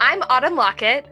I'm Autumn Lockett,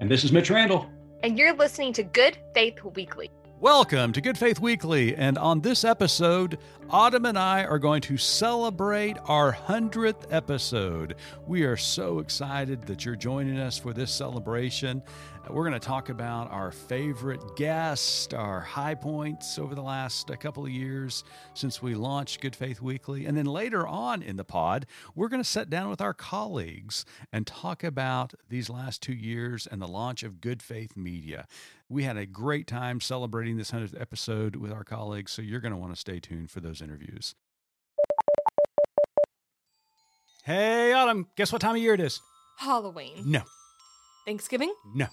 And this is Mitch Randall. and you're listening to Good Faith Weekly. Welcome to Good Faith Weekly. And on this episode, Autumn and I are going to celebrate our 100th episode. We are so excited that you're joining us for this celebration. We're going to talk about our favorite guests, our high points over the last uh, couple of years since we launched Good Faith Weekly. And then later on in the pod, we're going to sit down with our colleagues and talk about these last two years and the launch of Good Faith Media. We had a great time celebrating this 100th episode with our colleagues, so you're going to want to stay tuned for those interviews. Hey, Autumn, guess what time of year it is? Halloween. No, Thanksgiving? no.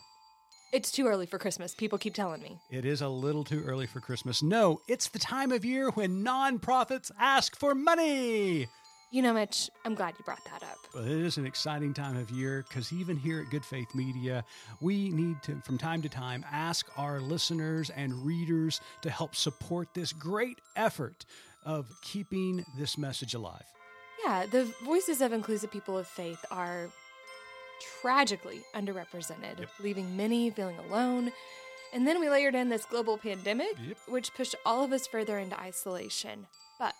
It's too early for Christmas. People keep telling me. It is a little too early for Christmas. No, it's the time of year when nonprofits ask for money. You know, Mitch, I'm glad you brought that up. But it is an exciting time of year because even here at Good Faith Media, we need to, from time to time, ask our listeners and readers to help support this great effort of keeping this message alive. Yeah, the voices of inclusive people of faith are tragically underrepresented, Yep. leaving many feeling alone. And then we layered in this global pandemic, Yep. which pushed all of us further into isolation. But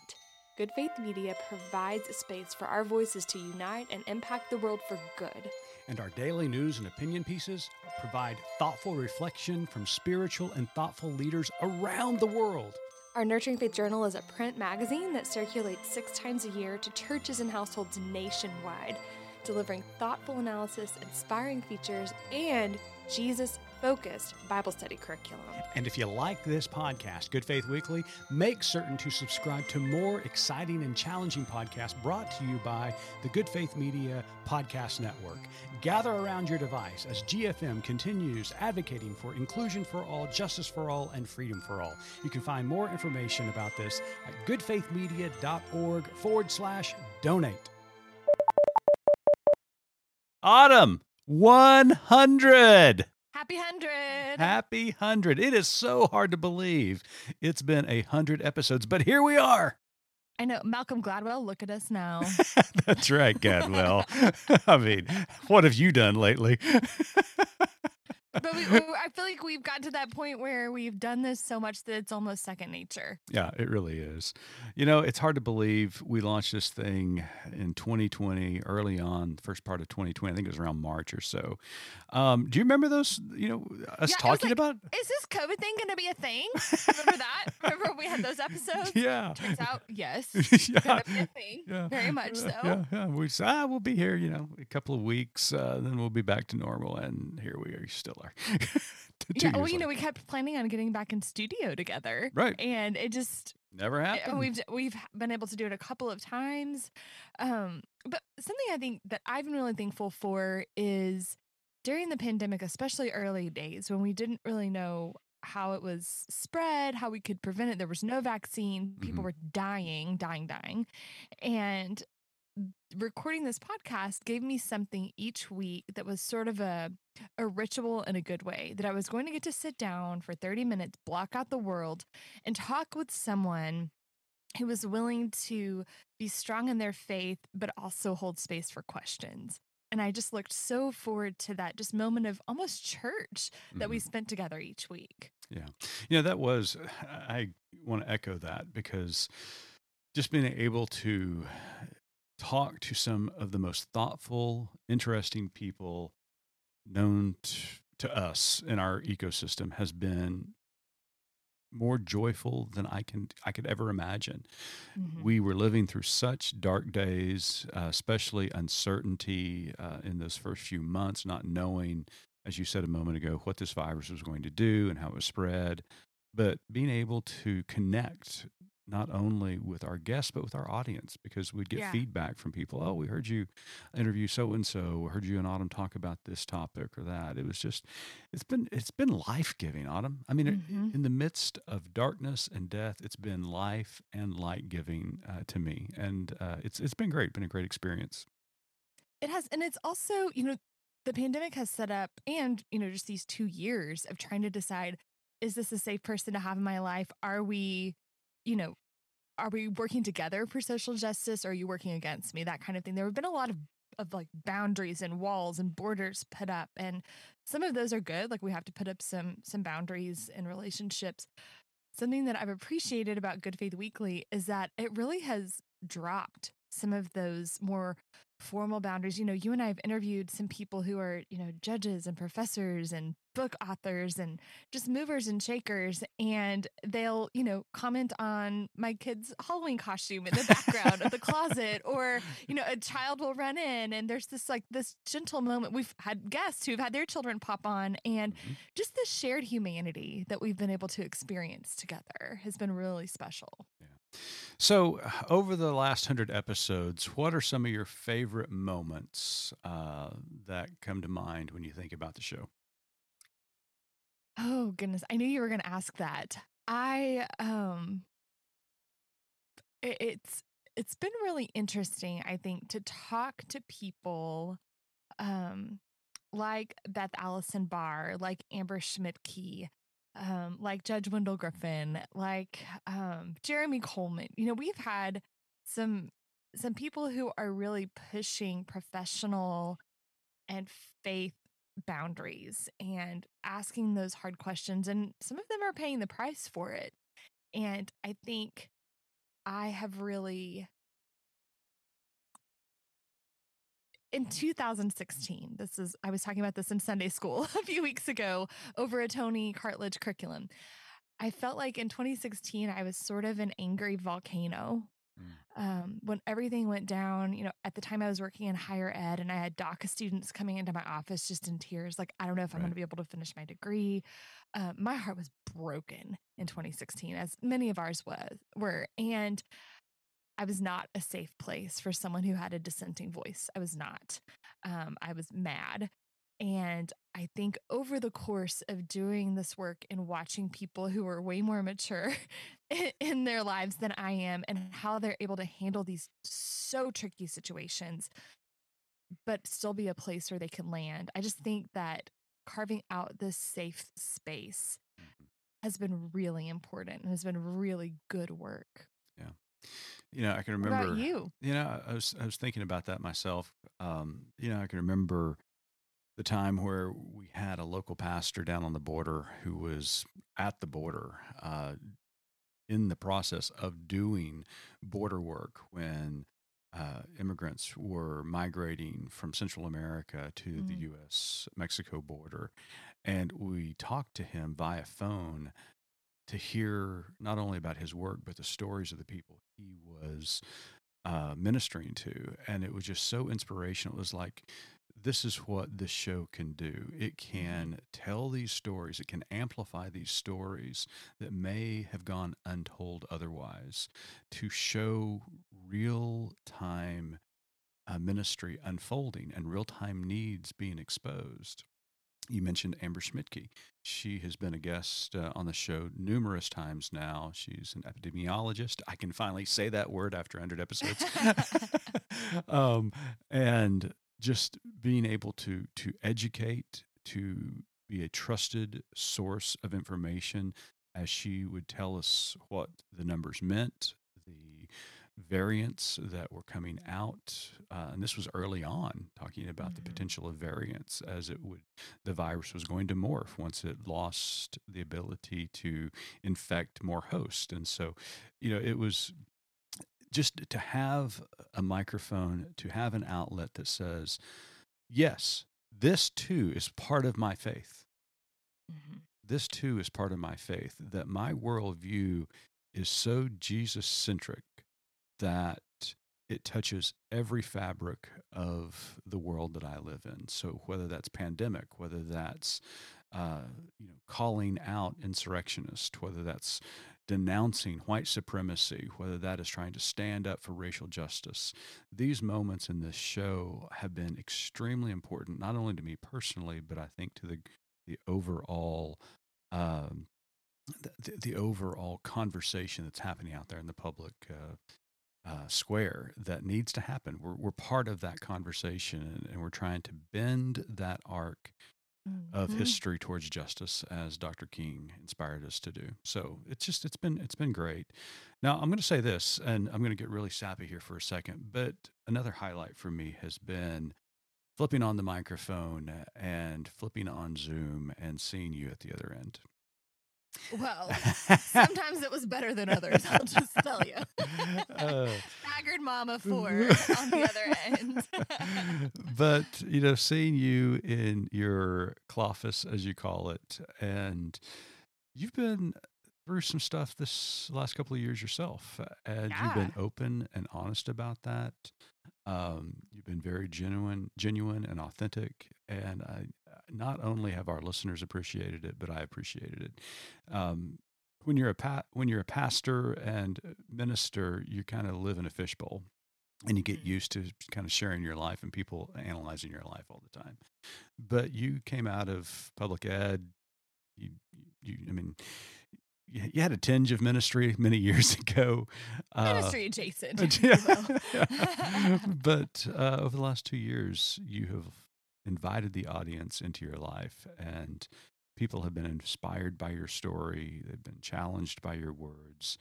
Good Faith Media provides a space for our voices to unite and impact the world for good. And our daily news and opinion pieces provide thoughtful reflection from spiritual and thoughtful leaders around the world. Our Nurturing Faith Journal is a print magazine that circulates six times a year to churches and households nationwide, delivering thoughtful analysis, inspiring features, and Jesus focused Bible study curriculum. And if you like this podcast, Good Faith Weekly, make certain to subscribe to more exciting and challenging podcasts brought to you by the Good Faith Media Podcast Network. Gather around your device as GFM continues advocating for inclusion for all, justice for all, and freedom for all. You can find more information about this at goodfaithmedia.org forward slash donate. Autumn 100. Happy 100. Happy 100. It is so hard to believe it's been a 100 episodes, but here we are. I know. Malcolm Gladwell, look at us now. That's right, Gladwell. I mean, what have you done lately? But we, I feel like we've gotten to that point where we've done this so much that it's almost second nature. yeah, it really is. You know, it's hard to believe we launched this thing in 2020, early on, first part of 2020. I think it was around March or so. Um, do you remember those, you know, us Yeah, talking like, about? Is this COVID thing going to be a thing? Remember that? Remember we had those episodes? Yeah. Turns out, yes. yeah. Going to be a thing. Yeah. Very much so. Yeah, yeah. We said, ah, we'll be here, you know, a couple of weeks, uh, then we'll be back to normal. And here we are, still Yeah, well, you know, we kept planning on getting back in studio together. Right. And it just Never Uh, happened. We've we've been able to do it a couple of times, um, but something I think that I've been really thankful for is during the pandemic, especially early days when we didn't really know how it was spread, how we could prevent it. There was no vaccine. People Mhm. were dying, dying, dying, and recording this podcast gave me something each week that was sort of a a ritual in a good way that I was going to get to sit down for 30 minutes, block out the world and talk with someone who was willing to be strong in their faith but also hold space for questions. And I just looked so forward to that just moment of almost church that we Mhm. spent together each week. Yeah. You know, that was, I want to echo that because just being able to talk to some of the most thoughtful, interesting people known to, to us in our ecosystem has been more joyful than I can I could ever imagine. Mhm. We were living through such dark days, uh, especially uncertainty uh, in those first few months, not knowing, as you said a moment ago, what this virus was going to do and how it was spread. But being able to connect not only with our guests but with our audience because we'd get Yeah. feedback from people. Oh, we heard you interview so and so. Heard you and Autumn talk about this topic or that. It was just, it's been it's been life giving, Autumn. I mean, it- Mhm. in the midst of darkness and death, it's been life and light giving uh, to me, and uh, it's it's been great. Been a great experience. It has, and it's also, you know, the pandemic has set up, and, you know, just these two years of trying to decide is this a safe person to have in my life? Are we, you know, are we working together for social justice or are you working against me? That kind of thing. There have been a lot of of like boundaries and walls and borders put up and some of those are good like we have to put up some some boundaries in relationships something that i've appreciated about good faith weekly is that it really has dropped some of those more formal boundaries. You know, you and I have interviewed some people who are, you know, judges and professors and book authors and just movers and shakers. And they'll, you know, comment on my kid's Halloween costume in the background of the closet, or, you know, a child will run in and there's this like this gentle moment. We've had guests who've had their children pop on, and mm-hmm. just the shared humanity that we've been able to experience together has been really special. Yeah. So, over the last hundred episodes, what are some of your favorite moments uh, that come to mind when you think about the show? Oh goodness, I knew you were going to ask that. I um, it, it's it's been really interesting. I think to talk to people, um, like Beth Allison Barr, like Amber Schmidtke, um, like Judge Wendell Griffen, like um, Jeremy Coleman. You know, we've had some some people who are really pushing professional and faith boundaries and asking those hard questions and some of them are paying the price for it and i think i have really in 2016, this is, I was talking about this in Sunday school a few weeks ago over a Tony Cartledge curriculum. I felt like in 2016, I was sort of an angry volcano. Mm. Um, when everything went down, you know, at the time I was working in higher ed and I had DACA students coming into my office just in tears, like, I don't know if I'm going to be able to finish my degree. Uh, my heart was broken in 2016, as many of ours was were. And I was not a safe place for someone who had a dissenting voice. I was not. Um, I was mad. And I think over the course of doing this work and watching people who are way more mature in their lives than I am and how they're able to handle these so tricky situations, but still be a place where they can land, I just think that carving out this safe space mm-hmm. has been really important and has been really good work. Yeah. You know, I can remember. You? You know, I was I was thinking about that myself. Um, you know, I can remember the time where we had a local pastor down on the border who was at the border uh, in the process of doing border work when uh, immigrants were migrating from Central America to mm. the U.S. Mexico border. And we talked to him via phone to hear not only about his work, but the stories of the people he was uh, ministering to. And it was just so inspirational. It was like, this is what this show can do. It mm-hmm. can tell these stories, it can amplify these stories that may have gone untold otherwise to show real time uh, ministry unfolding and real time needs being exposed. You mentioned Amber Schmidtke. She has been a guest uh, on the show numerous times now. She's an epidemiologist. I can finally say that word after 100 episodes. um, and just being able to to educate, to be a trusted source of information as she would tell us what the numbers meant, variants that were coming out, uh, and this was early on, talking about mm-hmm. the potential of variants as it would, the virus was going to morph once it lost the ability to infect more hosts. And so, you know, it was just to have a microphone, to have an outlet that says, yes, this too is part of my faith. Mm-hmm. This too is part of my faith, that my worldview is so Jesus centric that it touches every fabric of the world that I live in. So whether that's pandemic, whether that's uh, you know calling out insurrectionists, whether that's denouncing white supremacy, whether that is trying to stand up for racial justice, these moments in this show have been extremely important, not only to me personally, but I think to the the overall um, the, the, overall conversation that's happening out there in the public uh, uh, square that needs to happen. We're, we're part of that conversation and, and, we're trying to bend that arc of Mhm. history towards justice as Dr. King inspired us to do. So it's just it's been it's been great. Now I'm going to say this, and I'm going to get really sappy here for a second. But another highlight for me has been flipping on the microphone and flipping on Zoom and seeing you at the other end. Well, sometimes it was better than others. I'll just tell you. Uh, Haggard Mama Four on the other end. but you know, seeing you in your clofus, as you call it, and you've been through some stuff this last couple of years yourself, and you've been open and honest about that. Um, you've been very genuine, genuine and authentic, and I not only have our listeners appreciated it, but I appreciated it. Um, when you're a pa- when you're a pastor and minister, you kind of live in a fishbowl and you get used to kind of sharing your life and people analyzing your life all the time. But you came out of public ed. You, you, I mean, you had a tinge of ministry many years ago. Uh, Ministry adjacent. but, if yeah. but uh, over the last two years, you have invited the audience into your life, and people have been inspired by your story. They've been challenged by your words,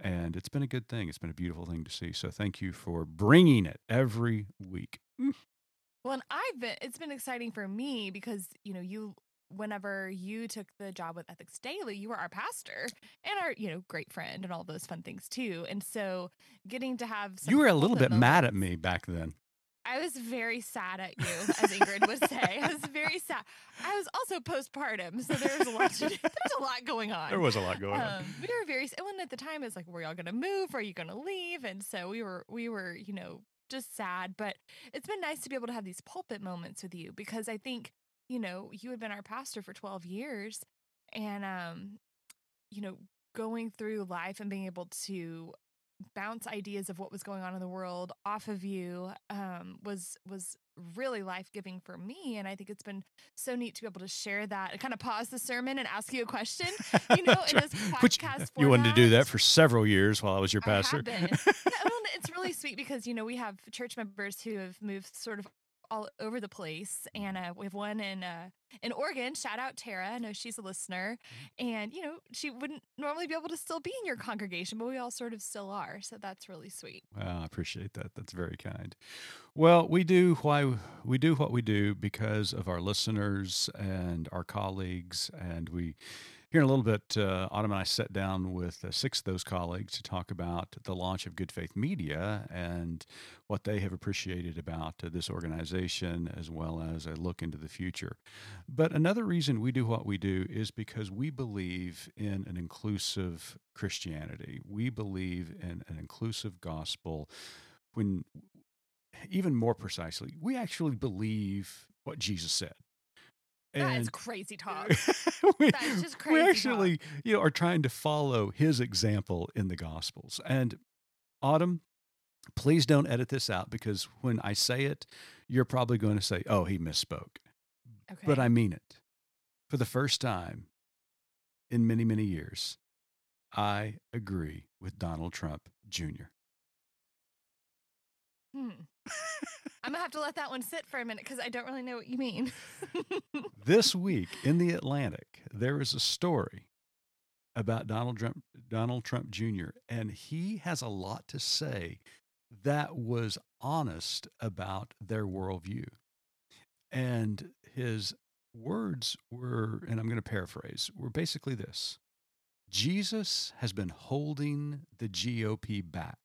and it's been a good thing. It's been a beautiful thing to see. So thank you for bringing it every week. Well, and I've been, it's been exciting for me because, you know, you, whenever you took the job with Ethics Daily, you were our pastor and our, you know, great friend and all those fun things too. And so getting to have some You were a little bit mad at me back then. I was very sad at you, as Ingrid would say. I was very sad. I was also postpartum, so there was a lot to do. There's a lot going on. There was a lot going on. Um, we were very, and at the time, it's like, were y'all going to move? Are you going to leave? And so we were, we were, you know, just sad. But it's been nice to be able to have these pulpit moments with you because I think, you know, you had been our pastor for 12 years, and um, you know, going through life and being able to bounce ideas of what was going on in the world off of you um, was was really life giving for me, and I think it's been so neat to be able to share that and kind of pause the sermon and ask you a question. You know, in this Which podcast you wanted to do that for several years while I was your I pastor. Yeah, well, it's really sweet because you know we have church members who have moved sort of all over the place, and uh, we have one in uh, in Oregon. Shout out Tara, I know she's a listener, and you know she wouldn't normally be able to still be in your congregation, but we all sort of still are. So that's really sweet. Well, I appreciate that. That's very kind. Well, we do why we do what we do because of our listeners and our colleagues, and we here in a little bit. Uh, Autumn and I sat down with uh, six of those colleagues to talk about the launch of Good Faith Media and what they have appreciated about uh, this organization, as well as a look into the future. But another reason we do what we do is because we believe in an inclusive Christianity. We believe in an inclusive gospel. When, even more precisely, we actually believe what Jesus said. That is crazy talk. we, That is just we crazy talk. actually, you know, are trying to follow his example in the Gospels. And Autumn, please don't edit this out because when I say it, you're probably going to say, "Oh, he misspoke." Okay. But I mean it. For the first time in many, many years, I agree with Donald Trump Jr. Hmm. I'm gonna have to let that one sit for a minute because I don't really know what you mean. this week in the Atlantic, there is a story about Donald Trump, Donald Trump Jr., and he has a lot to say that was honest about their worldview. And his words were, and I'm going to paraphrase, were basically this Jesus has been holding the GOP back.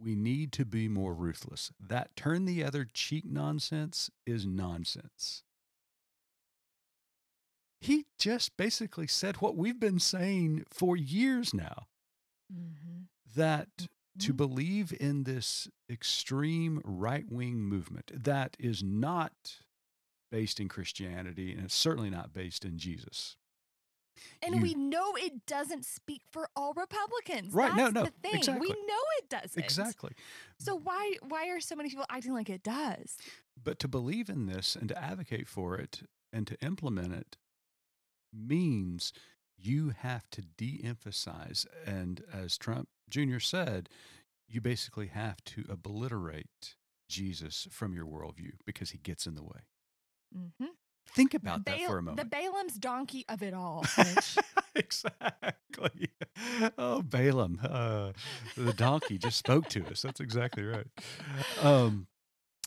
We need to be more ruthless. That turn the other cheek nonsense is nonsense. He just basically said what we've been saying for years now mm-hmm. that to believe in this extreme right wing movement that is not based in Christianity and it's certainly not based in Jesus. And You- we know it doesn't speak for all Republicans. Right, no, no, the thing. exactly. We know it doesn't. Exactly. So why why are so many people acting like it does? But to believe in this and to advocate for it and to implement it means you have to de emphasize. And as Trump Jr. said, you basically have to obliterate Jesus from your worldview because he gets in the way. Mm-hmm. Think about that for a moment. the. Balaam's donkey of it all. Exactly. Oh, Balaam, uh, the donkey just spoke to us. That's exactly right. Um,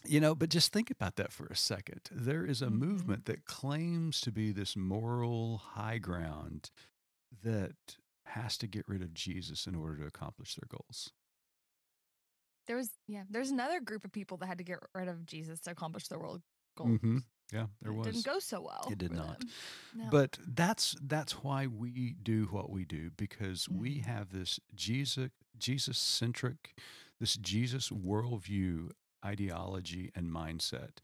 you know, but just think about that for a second. There is a Mhm. movement that claims to be this moral high ground that has to get rid of Jesus in order to accomplish their goals. there was yeah, there's another group of people that had to get rid of Jesus to accomplish their world goals. hmm Yeah, there It was. Didn't go so well. It did not. No. But that's that's why we do what we do because we Mhm. have this Jesus Jesus centric, this Jesus worldview ideology and mindset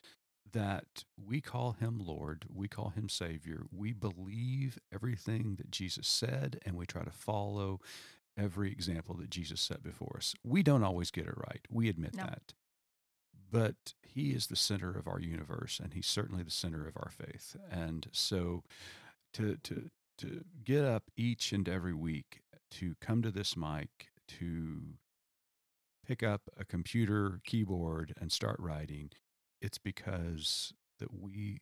that we call him Lord, we call him Savior. We believe everything that Jesus said and we try to follow every example that Jesus set before us. We don't always get it right. We admit No. that. But he is the center of our universe and he's certainly the center of our faith. And so to to to get up each and every week to come to this mic to pick up a computer keyboard and start writing it's because that we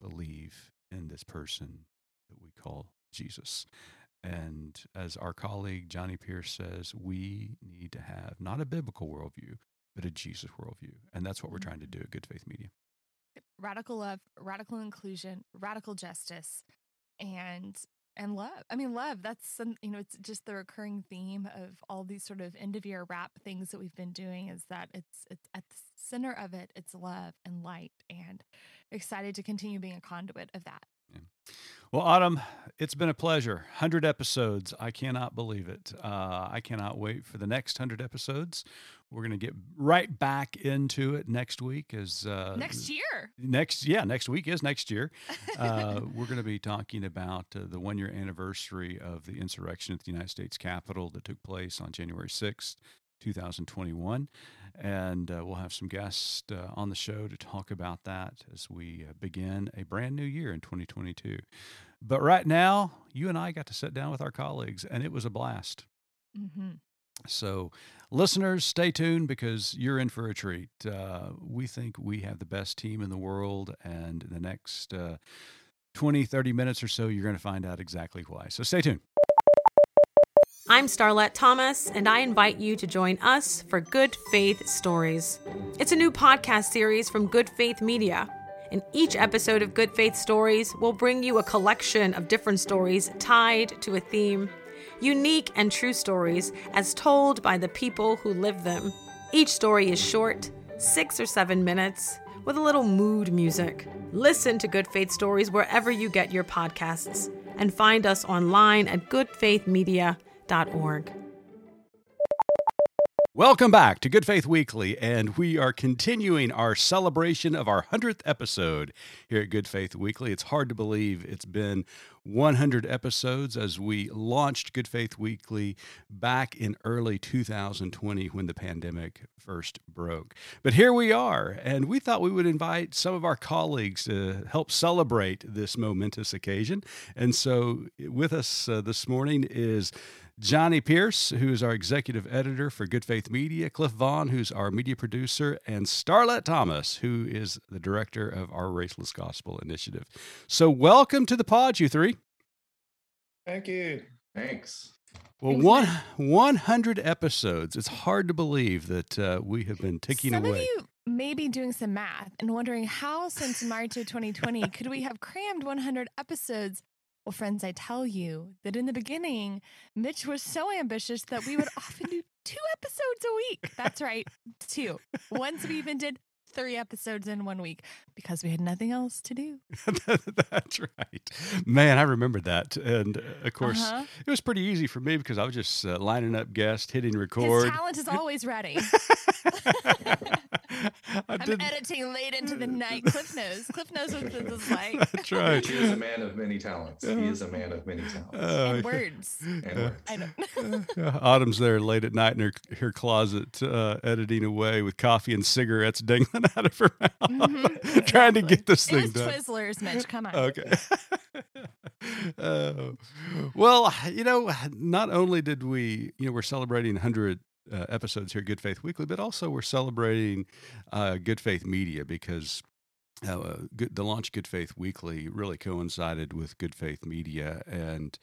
believe in this person that we call Jesus. And as our colleague Johnny Pierce says, we need to have not a biblical worldview, but a Jesus worldview. And that's what we're trying to do at mm-hmm. Good Faith Media. radical love, radical inclusion, radical justice, and and love. I mean, love. That's some. You know, it's just the recurring theme of all these sort of end of year wrap things that we've been doing. Is that it's it's at the center of it. It's love and light, and excited to continue being a conduit of that. Well, Autumn, it's been a pleasure. 100 episodes. I cannot believe it. Uh, I cannot wait for the next 100 episodes. We're going to get right back into it next week. As uh, Next year. Next, yeah, next week is next year. Uh, we're going to be talking about uh, the one year anniversary of the insurrection at the United States Capitol that took place on January 6th, 2021. And uh, we'll have some guests uh, on the show to talk about that as we uh, begin a brand new year in 2022. But right now, you and I got to sit down with our colleagues, and it was a blast. hmm So, listeners, stay tuned because you're in for a treat. Uh, we think we have the best team in the world, and in the next uh, 20, 30 minutes or so, you're going to find out exactly why. So, stay tuned. I'm Starlette Thomas, and I invite you to join us for Good Faith Stories. It's a new podcast series from Good Faith Media. In each episode of Good Faith Stories, we'll bring you a collection of different stories tied to a theme. Unique and true stories as told by the people who live them. Each story is short, six or seven minutes, with a little mood music. Listen to Good Faith Stories wherever you get your podcasts and find us online at goodfaithmedia.org. Welcome back to Good Faith Weekly, and we are continuing our celebration of our 100th episode here at Good Faith Weekly. It's hard to believe it's been 100 episodes as we launched Good Faith Weekly back in early 2020 when the pandemic first broke. But here we are, and we thought we would invite some of our colleagues to help celebrate this momentous occasion. And so, with us uh, this morning is Johnny Pierce, who is our executive editor for Good Faith Media, Cliff Vaughn, who's our media producer, and Starlette Thomas, who is the director of our Raceless Gospel Initiative. So, welcome to the pod, you three. Thank you. Thanks. Well, one, 100 episodes. It's hard to believe that uh, we have been ticking Some away. of you may be doing some math and wondering how, since March of 2020, could we have crammed 100 episodes? Well, friends, I tell you that in the beginning, Mitch was so ambitious that we would often do two episodes a week. That's right, two. Once we even did three episodes in one week because we had nothing else to do. That's right. Man, I remember that. And uh, of course, Uh-huh. it was pretty easy for me because I was just uh, lining up guests, hitting His record. talent is always ready. I I'm didn't- editing late into the night. Cliff knows. Cliff knows what this is like. That's right. He is a man of many talents. He is a man of many talents. Uh, And words. and uh, words. I don't. Uh, Autumn's there late at night in her, her closet, uh, editing away with coffee and cigarettes dangling out of her mouth, Mhm, trying to get this It thing was done. Twizzlers, Mitch. Come on. Okay. Uh, well, you know, not only did we, you know, we're celebrating 100 uh, episodes here Good Faith Weekly, but also we're celebrating uh, Good Faith Media because uh, good, the launch Good Faith Weekly really coincided with Good Faith Media and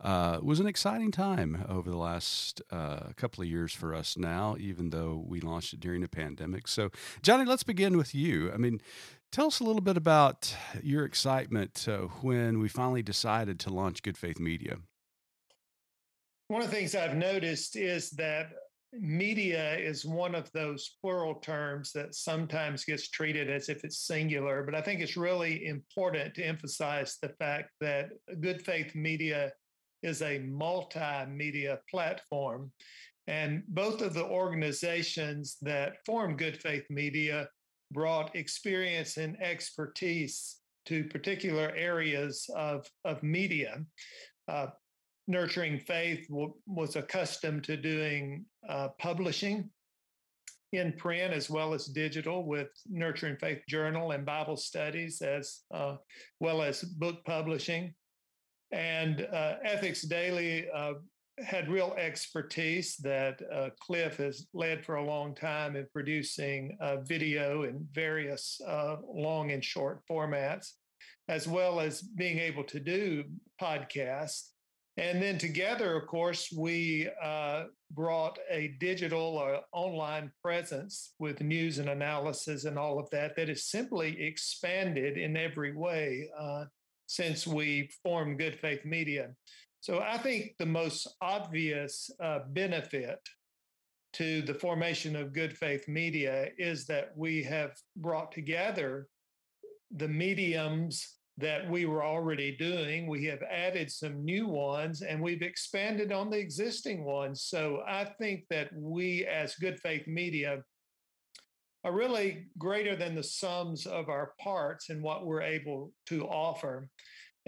uh, was an exciting time over the last uh, couple of years for us now, even though we launched it during the pandemic. So, Johnny, let's begin with you. I mean, tell us a little bit about your excitement uh, when we finally decided to launch Good Faith Media. One of the things I've noticed is that media is one of those plural terms that sometimes gets treated as if it's singular, but I think it's really important to emphasize the fact that good faith media is a multimedia platform. And both of the organizations that form Good Faith Media brought experience and expertise to particular areas of, of media. Uh, Nurturing Faith w- was accustomed to doing uh, publishing in print as well as digital with Nurturing Faith Journal and Bible studies, as uh, well as book publishing. And uh, Ethics Daily uh, had real expertise that uh, Cliff has led for a long time in producing uh, video in various long and short formats, as well as being able to do podcasts. And then together, of course, we uh, brought a digital or online presence with news and analysis and all of that that has simply expanded in every way uh, since we formed Good Faith Media. So I think the most obvious uh, benefit to the formation of Good Faith Media is that we have brought together the mediums that we were already doing. We have added some new ones and we've expanded on the existing ones. So I think that we, as Good Faith Media, are really greater than the sums of our parts and what we're able to offer.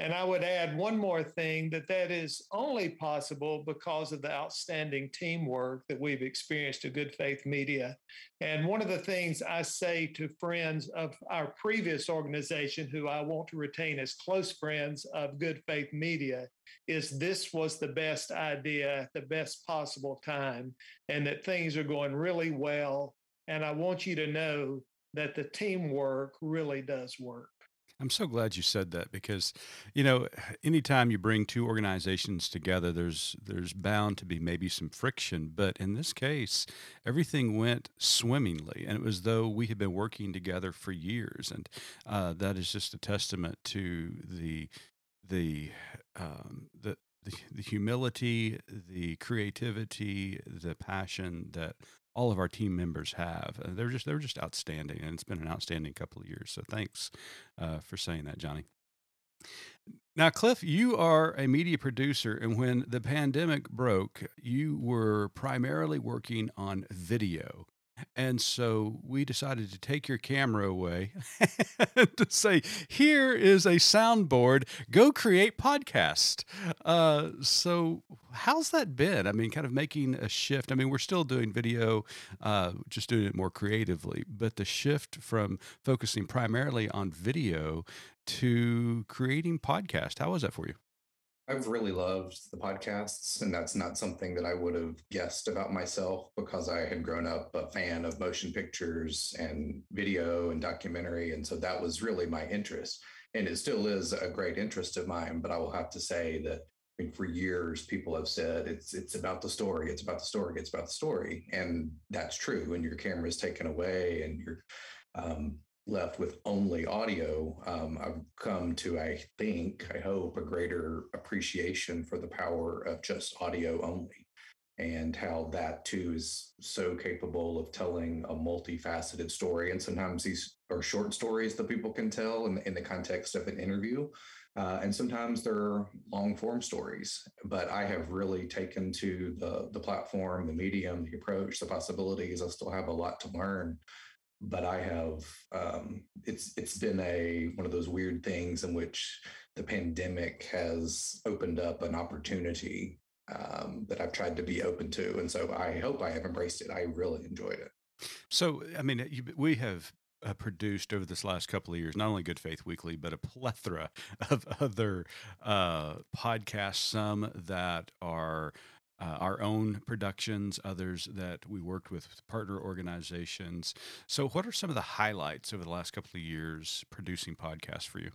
And I would add one more thing that that is only possible because of the outstanding teamwork that we've experienced at Good Faith Media. And one of the things I say to friends of our previous organization, who I want to retain as close friends of Good Faith Media, is this was the best idea at the best possible time, and that things are going really well. And I want you to know that the teamwork really does work. I'm so glad you said that because, you know, anytime you bring two organizations together, there's there's bound to be maybe some friction. But in this case, everything went swimmingly, and it was though we had been working together for years, and uh, that is just a testament to the the um, the the, the humility, the creativity, the passion that all of our team members have. Uh, they're just they're just outstanding, and it's been an outstanding couple of years. So thanks uh, for saying that, Johnny. Now, Cliff, you are a media producer, and when the pandemic broke, you were primarily working on video. And so we decided to take your camera away and to say, here is a soundboard, go create podcast. Uh, so how's that been? I mean, kind of making a shift. I mean, we're still doing video, uh, just doing it more creatively, but the shift from focusing primarily on video to creating podcast, how was that for you? I've really loved the podcasts, and that's not something that I would have guessed about myself because I had grown up a fan of motion pictures and video and documentary. And so that was really my interest. And it still is a great interest of mine. But I will have to say that I mean, for years, people have said it's it's about the story, it's about the story, it's about the story, and that's true. And your camera is taken away, and you're um, left with only audio, um, I've come to, I think, I hope, a greater appreciation for the power of just audio only and how that too is so capable of telling a multifaceted story. And sometimes these are short stories that people can tell in, in the context of an interview. Uh, and sometimes they're long form stories, but I have really taken to the the platform, the medium, the approach, the possibilities. I still have a lot to learn, but I have um, it's it's been a one of those weird things in which the pandemic has opened up an opportunity um, that I've tried to be open to, and so I hope I have embraced it. I really enjoyed it. So, I mean, you, we have uh, produced over this last couple of years, not only Good Faith Weekly, but a plethora of other uh, podcasts, some that are uh, our own productions, others that we worked with partner organizations. So, what are some of the highlights over the last couple of years producing podcasts for you?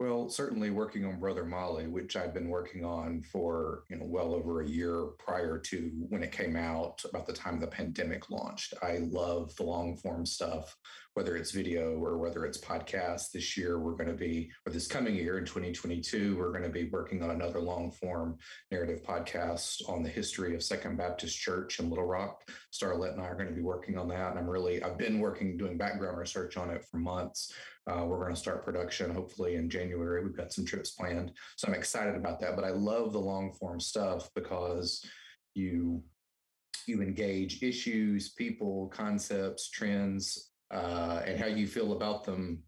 Well, certainly working on Brother Molly, which I've been working on for you know well over a year prior to when it came out, about the time the pandemic launched. I love the long form stuff, whether it's video or whether it's podcast. This year we're going to be, or this coming year in 2022, we're going to be working on another long form narrative podcast on the history of Second Baptist Church in Little Rock. Starlette and I are going to be working on that, and I'm really I've been working doing background research on it for months. Uh, we're going to start production hopefully in January. We've got some trips planned. So I'm excited about that. But I love the long form stuff because you you engage issues, people, concepts, trends, uh, and how you feel about them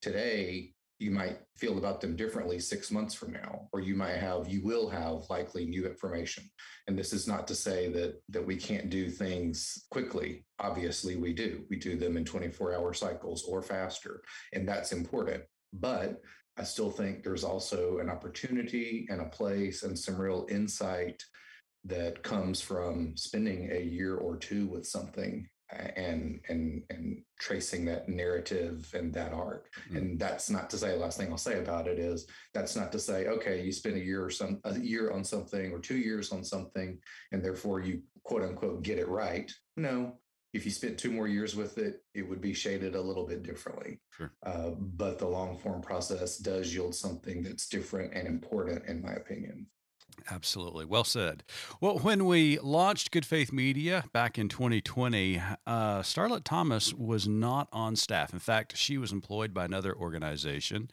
today you might feel about them differently six months from now or you might have you will have likely new information. And this is not to say that that we can't do things quickly. Obviously we do. We do them in 24 hour cycles or faster and that's important. But i still think there's also an opportunity and a place and some real insight that comes from spending a year or two with something and and and tracing that narrative and that arc mm-hmm. and that's not to say the last thing i'll say about it is that's not to say okay you spend a year or some a year on something or two years on something and therefore you quote unquote get it right no if you spent two more years with it it would be shaded a little bit differently sure. uh, but the long form process does yield something that's different and important in my opinion Absolutely. Well said. Well, when we launched Good Faith Media back in 2020, uh, Starlette Thomas was not on staff. In fact, she was employed by another organization.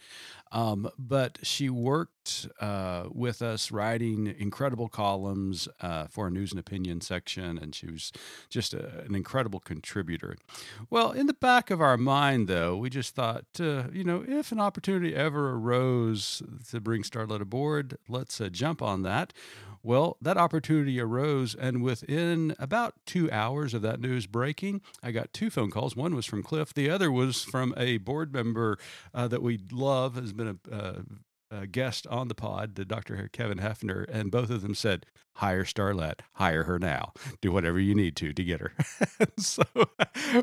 Um, but she worked uh, with us writing incredible columns uh, for our news and opinion section, and she was just a, an incredible contributor. Well, in the back of our mind, though, we just thought, uh, you know, if an opportunity ever arose to bring Starlette aboard, let's uh, jump on that. Well, that opportunity arose, and within about two hours of that news breaking, I got two phone calls. One was from Cliff, the other was from a board member uh, that we love, has been a, uh, a guest on the pod, the Dr. Kevin Hefner, and both of them said, hire Starlette, hire her now, do whatever you need to to get her. so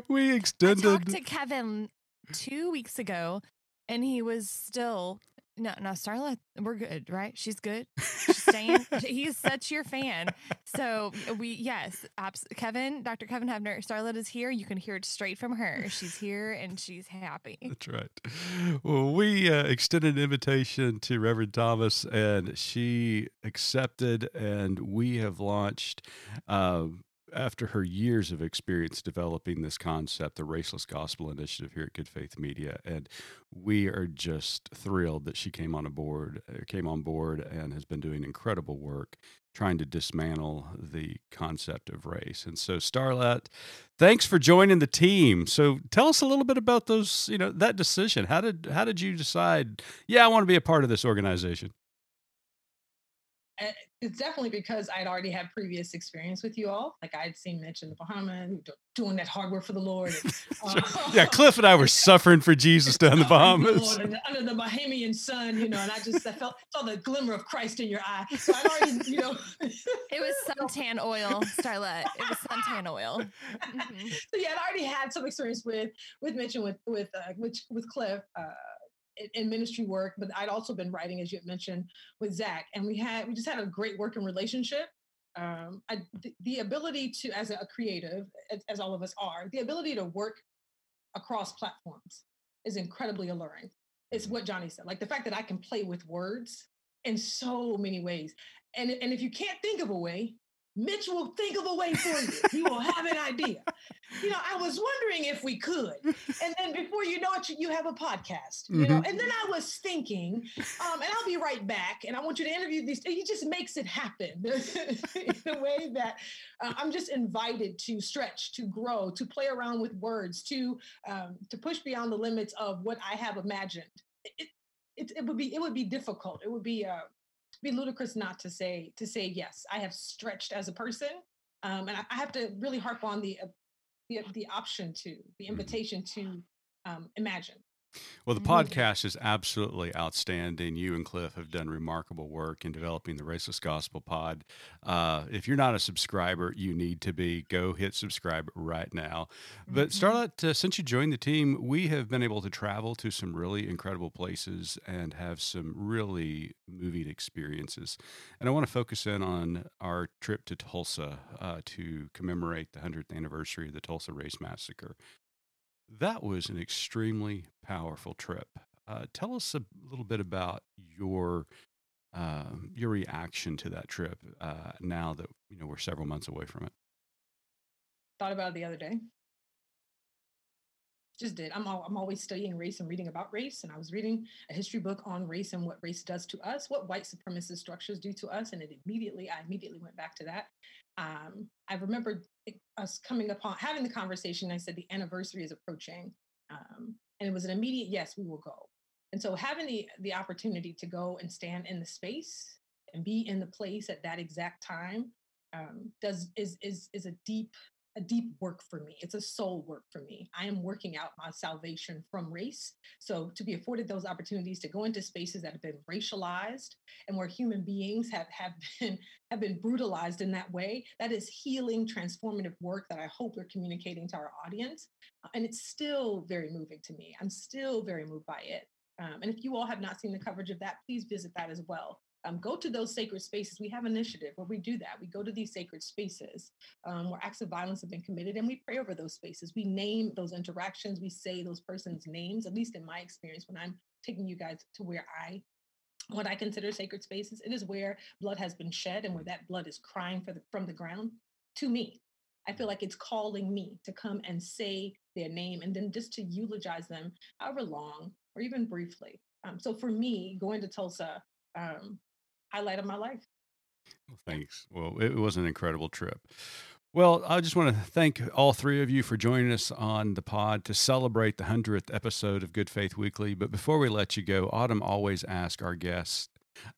we extended. I talked to Kevin two weeks ago, and he was still no, no, Starlette, we're good, right? She's good. She's staying. He's such your fan. So we, yes, abs- Kevin, Dr. Kevin Hefner, Starlette is here. You can hear it straight from her. She's here and she's happy. That's right. Well, we uh, extended an invitation to Reverend Thomas, and she accepted, and we have launched. Uh, after her years of experience developing this concept, the Raceless Gospel Initiative here at Good Faith Media, and we are just thrilled that she came on board, uh, came on board, and has been doing incredible work trying to dismantle the concept of race. And so, Starlette, thanks for joining the team. So, tell us a little bit about those, you know, that decision. How did how did you decide? Yeah, I want to be a part of this organization it's definitely because I'd already had previous experience with you all. Like I'd seen Mitch in the Bahamas doing that hard work for the Lord. And, uh, yeah, Cliff and I were suffering for Jesus down in the Bahamas. The under the Bahamian sun, you know, and I just I felt saw the glimmer of Christ in your eye. So I'd already, you know, it was suntan oil, Starlette. It was suntan oil. Mm-hmm. So yeah, I'd already had some experience with with Mitch and with with uh, with, with Cliff. Uh, in ministry work, but I'd also been writing, as you had mentioned, with Zach, and we had we just had a great working relationship. Um, I, the, the, ability to, as a creative, as, as, all of us are, the ability to work across platforms is incredibly alluring. It's what Johnny said, like the fact that I can play with words in so many ways, and and if you can't think of a way, Mitch will think of a way for you. He will have an idea. You know, I was wondering if we could. And then before you know it, you have a podcast, you mm-hmm. know. And then I was thinking, um, and I'll be right back, and I want you to interview these. He just makes it happen in a way that uh, I'm just invited to stretch, to grow, to play around with words, to um, to push beyond the limits of what I have imagined. It, it, it would be it would be difficult. It would be uh, be ludicrous not to say to say yes. I have stretched as a person, um, and I, I, have to really harp on the uh, the the option to the mm-hmm. invitation to um, imagine Well, the Mhm. podcast is absolutely outstanding. You and Cliff have done remarkable work in developing the Raceless Gospel Pod. Uh, if you're not a subscriber, you need to be. Go hit subscribe right now. But Mhm. Starlette, uh, since you joined the team, we have been able to travel to some really incredible places and have some really moving experiences. And I want to focus in on our trip to Tulsa uh, to commemorate the 100th anniversary of the Tulsa Race Massacre. That was an extremely powerful trip. Uh, tell us a little bit about your uh, your reaction to that trip uh, now that you know we're several months away from it. Thought about it the other day. Just did. I'm al- I'm always studying race and reading about race, and I was reading a history book on race and what race does to us, what white supremacist structures do to us, and it immediately I immediately went back to that. Um, I remember us coming upon having the conversation. I said the anniversary is approaching, um, and it was an immediate yes, we will go. And so having the the opportunity to go and stand in the space and be in the place at that exact time um, does is is is a deep a deep work for me. It's a soul work for me. I am working out my salvation from race. So to be afforded those opportunities to go into spaces that have been racialized and where human beings have have been have been brutalized in that way, that is healing, transformative work that I hope we're communicating to our audience. Uh, And it's still very moving to me. I'm still very moved by it. Um, and if you all have not seen the coverage of that, please visit that as well. Um, go to those sacred spaces. We have initiative where we do that. We go to these sacred spaces um, where acts of violence have been committed and we pray over those spaces. We name those interactions. We say those persons' names, at least in my experience, when I'm taking you guys to where I what I consider sacred spaces. It is where blood has been shed and where that blood is crying for the, from the ground to me. I feel like it's calling me to come and say their name and then just to eulogize them, however long or even briefly. Um, so for me, going to Tulsa, um, highlight of my life. Well, thanks. Well, it was an incredible trip. Well, I just want to thank all three of you for joining us on the pod to celebrate the 100th episode of Good Faith Weekly. But before we let you go, Autumn always asks our guests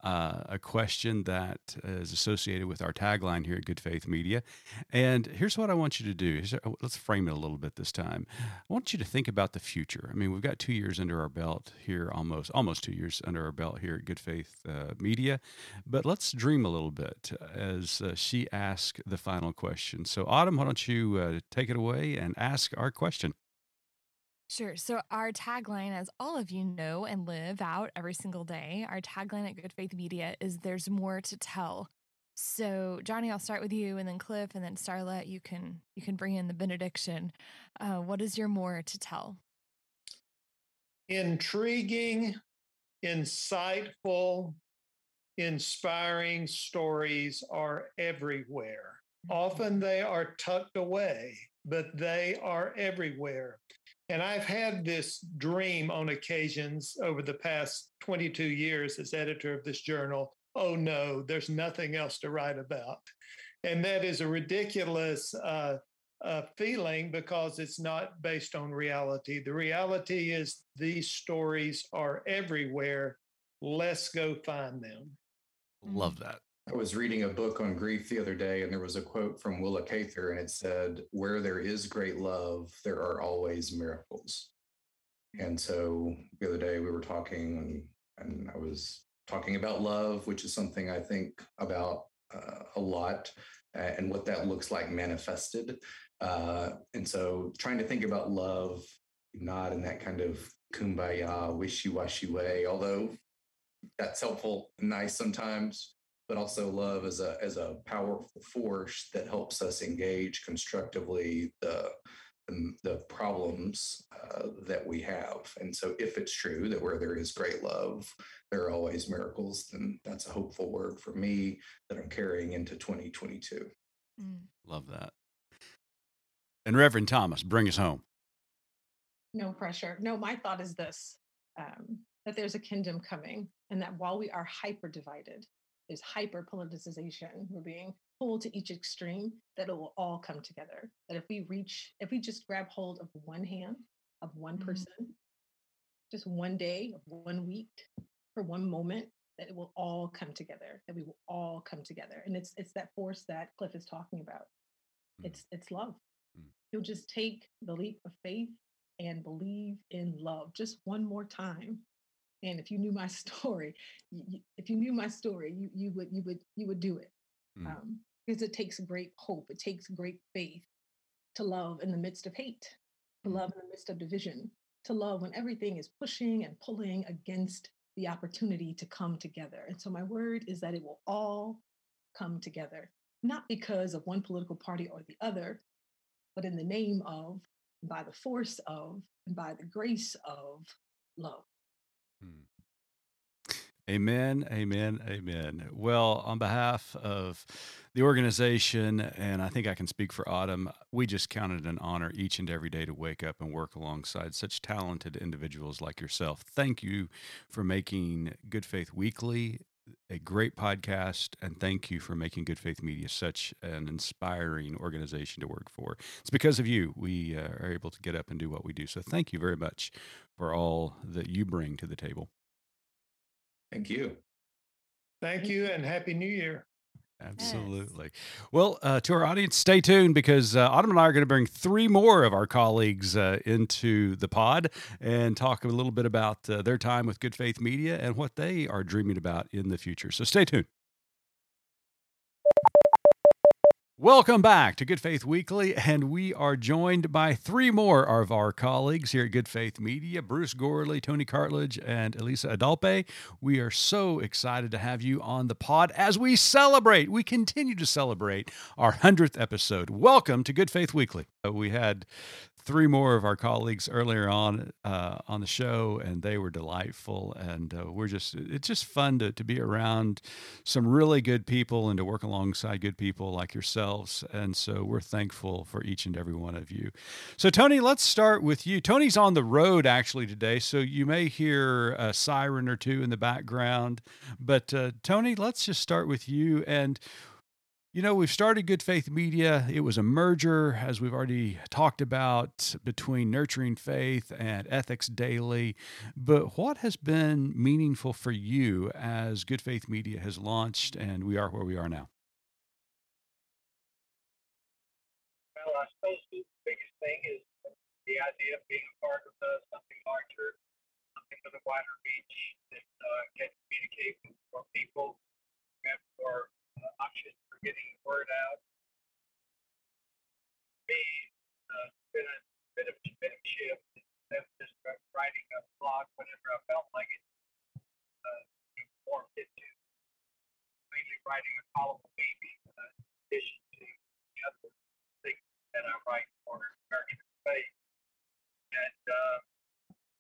uh, a question that is associated with our tagline here at Good Faith Media. And here's what I want you to do. Uh, Let's frame it a little bit this time. I want you to think about the future. I mean, we've got two years under our belt here, almost almost two years under our belt here at Good Faith uh, Media. But let's dream a little bit as uh, she asks the final question. So, Autumn, why don't you uh, take it away and ask our question? Sure. So, our tagline, as all of you know and live out every single day, our tagline at Good Faith Media is There's More to Tell. So, Johnny, I'll start with you, and then Cliff, and then Starlette. You can you can bring in the benediction. Uh, what is your more to tell? Intriguing, insightful, inspiring stories are everywhere. Often they are tucked away, but they are everywhere. And I've had this dream on occasions over the past 22 years as editor of this journal. Oh no, there's nothing else to write about. And that is a ridiculous uh, uh, feeling because it's not based on reality. The reality is these stories are everywhere. Let's go find them. Love that. I was reading a book on grief the other day, and there was a quote from Willa Cather, and it said, Where there is great love, there are always miracles. And so the other day we were talking, and, and I was talking about love, which is something I think about uh, a lot uh, and what that looks like manifested. Uh, and so trying to think about love, not in that kind of kumbaya, wishy washy way, although that's helpful and nice sometimes but also love as a as a powerful force that helps us engage constructively the the, the problems uh, that we have. And so, if it's true that where there is great love, there are always miracles, then that's a hopeful word for me that I'm carrying into 2022. Mm. Love that. And Reverend Thomas, bring us home. No pressure. No, my thought is this um, that there's a kingdom coming, and that while we are hyper divided, there's hyper politicization. We're being pulled to each extreme, that it will all come together. That if we reach, if we just grab hold of one hand, of one Mhm. person, just one day, one week, for one moment, that it will all come together. That we will all come together. And it's it's that force that Cliff is talking about. Mm. It's it's love. Mm. You'll just take the leap of faith and believe in love. Just one more time. And if you knew my story, you, if you knew my story, you you would you would you would do it. Mm. Um, because it takes great hope, it takes great faith to love in the midst of hate, to love in the midst of division, to love when everything is pushing and pulling against the opportunity to come together. And so my word is that it will all come together, not because of one political party or the other, but in the name of, by the force of, and by the grace of love. Hmm. Amen, amen, amen. Well, on behalf of the organization, and I think I can speak for Autumn, we just count it an honor each and every day to wake up and work alongside such talented individuals like yourself. Thank you for making Good Faith Weekly a great podcast, and thank you for making Good Faith Media such an inspiring organization to work for. It's because of you we uh, are able to get up and do what we do. So thank you very much for all that you bring to the table. Thank you. Thank you and Happy New Year. Absolutely. Yes. Well, uh, to our audience, stay tuned because uh, Autumn and I are going to bring three more of our colleagues uh, into the pod and talk a little bit about uh, their time with Good Faith Media and what they are dreaming about in the future. So stay tuned. Welcome back to Good Faith Weekly, and we are joined by three more of our colleagues here at Good Faith Media Bruce Gourley, Tony Cartledge, and Elisa Adalpe. We are so excited to have you on the pod as we celebrate, we continue to celebrate our 100th episode. Welcome to Good Faith Weekly. Uh, we had three more of our colleagues earlier on uh, on the show, and they were delightful. And uh, we're just it's just fun to to be around some really good people and to work alongside good people like yourselves. And so we're thankful for each and every one of you. So Tony, let's start with you. Tony's on the road actually today, so you may hear a siren or two in the background. But uh, Tony, let's just start with you and you know, we've started Good Faith Media. It was a merger, as we've already talked about, between Nurturing Faith and Ethics Daily. But what has been meaningful for you as Good Faith Media has launched and we are where we are now? Well, I suppose the biggest thing is the idea of being a part of uh, something larger, something with a wider reach that uh, can communicate with more people shift instead of just writing a blog whenever I felt like it. Uh, morphed into mainly writing a column a week, in addition to the other things that I write for American Faith. And uh,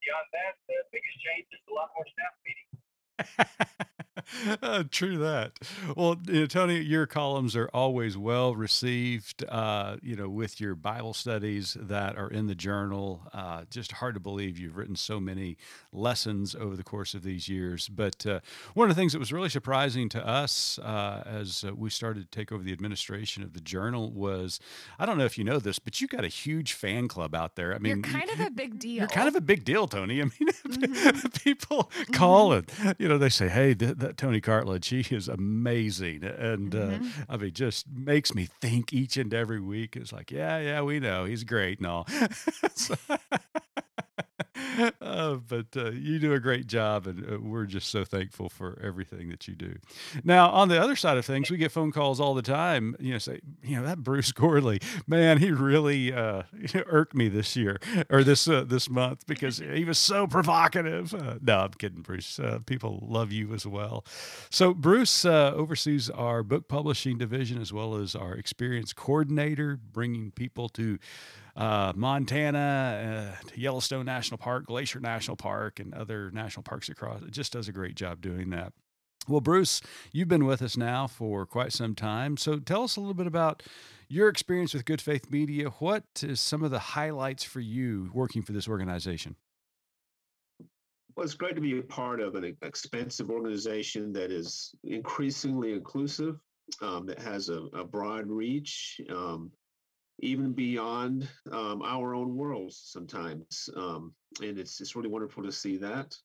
beyond that, the biggest change is a lot more staff meetings. uh, true that. Well, you know, Tony, your columns are always well received. Uh, you know, with your Bible studies that are in the journal, uh, just hard to believe you've written so many lessons over the course of these years. But uh, one of the things that was really surprising to us uh, as uh, we started to take over the administration of the journal was, I don't know if you know this, but you got a huge fan club out there. I mean, you're kind of a big deal. You're kind of a big deal, Tony. I mean, mm-hmm. people call mm-hmm. and you know they say, "Hey, th- that Tony Cartledge, he is amazing," and uh, mm-hmm. uh, I mean, just makes me think each and every week. It's like, yeah, yeah, we know he's great and all. so, uh, but uh, you do a great job, and uh, we're just so thankful for everything that you do. Now, on the other side of things, we get phone calls all the time. You know, say, you know, that Bruce Gourley, man, he really uh, irked me this year or this uh, this month because he was so provocative. No, I'm kidding, Bruce. people love you as well. So, Bruce oversees our book publishing division as well as our experience coordinator, bringing people to uh, Montana, uh, Yellowstone National Park, Glacier National Park, and other national parks across. It just does a great job doing that. Well, Bruce, you've been with us now for quite some time. So tell us a little bit about your experience with Good Faith Media. What is some of the highlights for you working for this organization? Well, it's great to be a part of an expensive organization that is increasingly inclusive, um, that has a, a broad reach, um, even beyond um, our own worlds sometimes. Um, and it's, it's really wonderful to see that.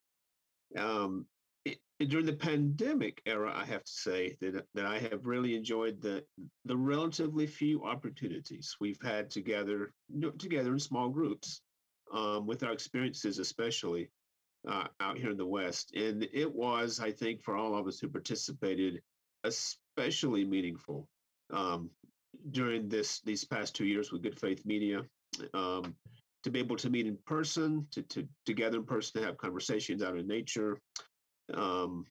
Um, it, during the pandemic era, I have to say that, that I have really enjoyed the, the relatively few opportunities we've had together, you know, together in small groups um, with our experiences, especially uh, out here in the West. And it was, I think, for all of us who participated, especially meaningful um, during this these past two years with Good Faith Media. Um, to be able to meet in person, to, to together in person, to have conversations out in nature. Um,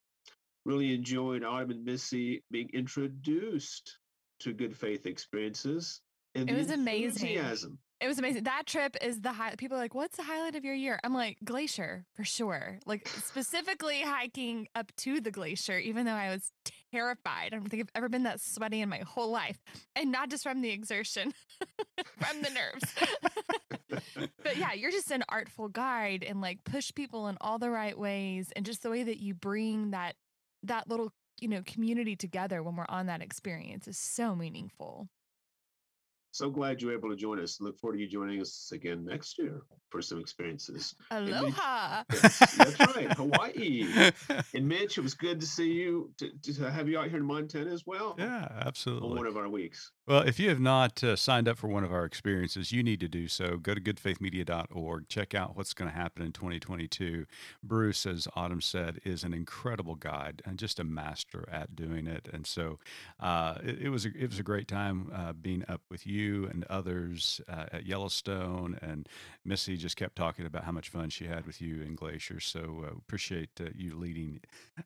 really enjoyed Autumn and Missy being introduced to good faith experiences. And It was amazing. enthusiasm. It was amazing. That trip is the high. People are like, "What's the highlight of your year?" I'm like, "Glacier for sure." Like specifically hiking up to the glacier, even though I was terrified. I don't think I've ever been that sweaty in my whole life, and not just from the exertion, from the nerves. but yeah, you're just an artful guide and like push people in all the right ways, and just the way that you bring that that little you know community together when we're on that experience is so meaningful. So glad you were able to join us. Look forward to you joining us again next year for some experiences. And Mitch- Aloha. That's right, Hawaii. And Mitch, it was good to see you, to, to have you out here in Montana as well. Yeah, On absolutely. one of our weeks. Well, if you have not uh, signed up for one of our experiences, you need to do so. Go to goodfaithmedia.org. Check out what's going to happen in 2022. Bruce, as Autumn said, is an incredible guide and just a master at doing it. And so uh, it, it was a, it was a great time uh, being up with you and others uh, at Yellowstone. And Missy just kept talking about how much fun she had with you in Glacier. So uh, appreciate uh, you leading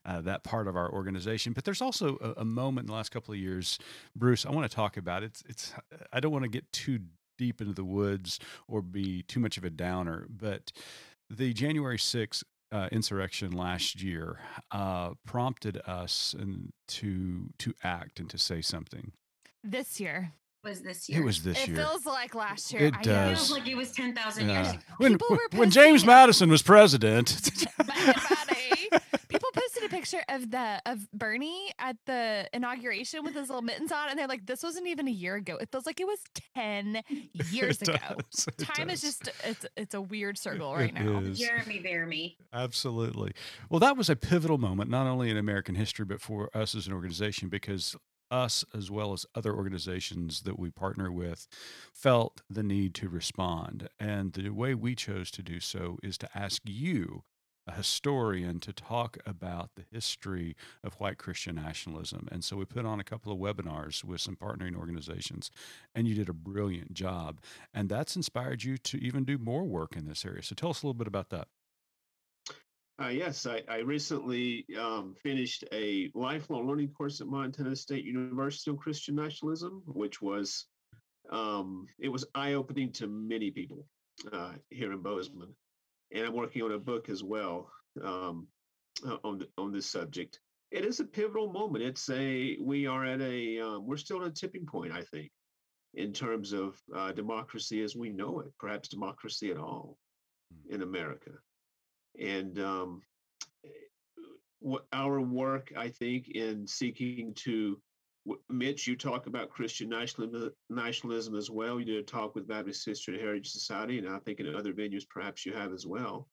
that part of our organization. But there's also a, a moment in the last couple of years Bruce, I want to talk about it's it's I don't want to get too deep into the woods or be too much of a downer, but the January 6th uh, insurrection last year uh, prompted us and to to act and to say something. This year, was this year. It was this it year. feels like last year. It I know. does. feels like it was 10,000 Yeah. years ago. When, when, when James Madison was president, Buddy. People posted a picture of the of Bernie at the inauguration with his little mittens on, and they're like, "This wasn't even a year ago. It feels like it was ten years It ago." does, Time is just it's it's a weird circle right It now. is. Jeremy Bearimy. Absolutely. Well, that was a pivotal moment, not only in American history, but for us as an organization, because us, as well as other organizations that we partner with, felt the need to respond. And the way we chose to do so is to ask you, a historian, to talk about the history of white Christian nationalism. And so we put on a couple of webinars with some partnering organizations, and you did a brilliant job. And that's inspired you to even do more work in this area. So tell us a little bit about that. Uh, yes, I, I recently um, finished a lifelong learning course at Montana State University on Christian nationalism, which was um, it was eye opening to many people uh, here in Bozeman, and I'm working on a book as well um, on the, on this subject. It is a pivotal moment. It's a we are at a um, we're still at a tipping point, I think, in terms of uh, democracy as we know it, perhaps democracy at all in America and um, what our work, I think, in seeking to, Mitch, you talk about Christian nationalism, as well. You did a talk with Baptist History and Heritage Society, and I think in other venues perhaps you have as well.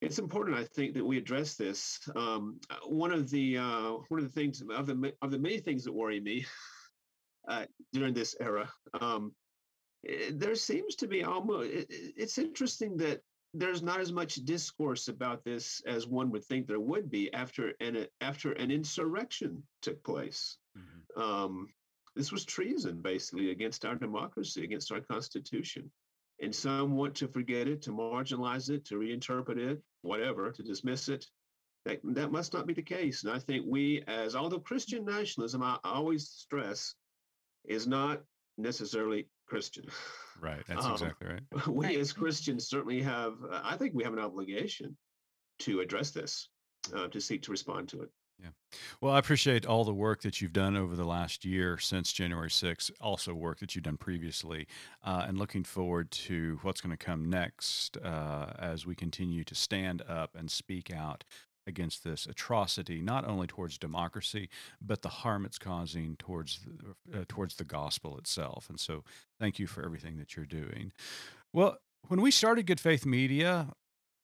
It's important, I think, that we address this. Um, one of the uh, one of the things of the of the many things that worry me uh, during this era, um, eh, there seems to be almost. It- it's interesting that there's not as much discourse about this as one would think there would be after an after an insurrection took place. Um, this was treason, basically, against our democracy, against our constitution. And some want to forget it, to marginalize it, to reinterpret it, whatever, to dismiss it. That, that must not be the case. And I think we, as although Christian nationalism, I, I always stress, is not necessarily Christian. Right. That's Um, exactly right. we as Christians certainly have, uh, I think we have an obligation to address this, uh, to seek to respond to it. Well, I appreciate all the work that you've done over the last year since January 6th, also work that you've done previously, uh, and looking forward to what's going to come next uh, as we continue to stand up and speak out against this atrocity, not only towards democracy, but the harm it's causing towards the, uh, towards the gospel itself. And so, thank you for everything that you're doing. Well, when we started Good Faith Media,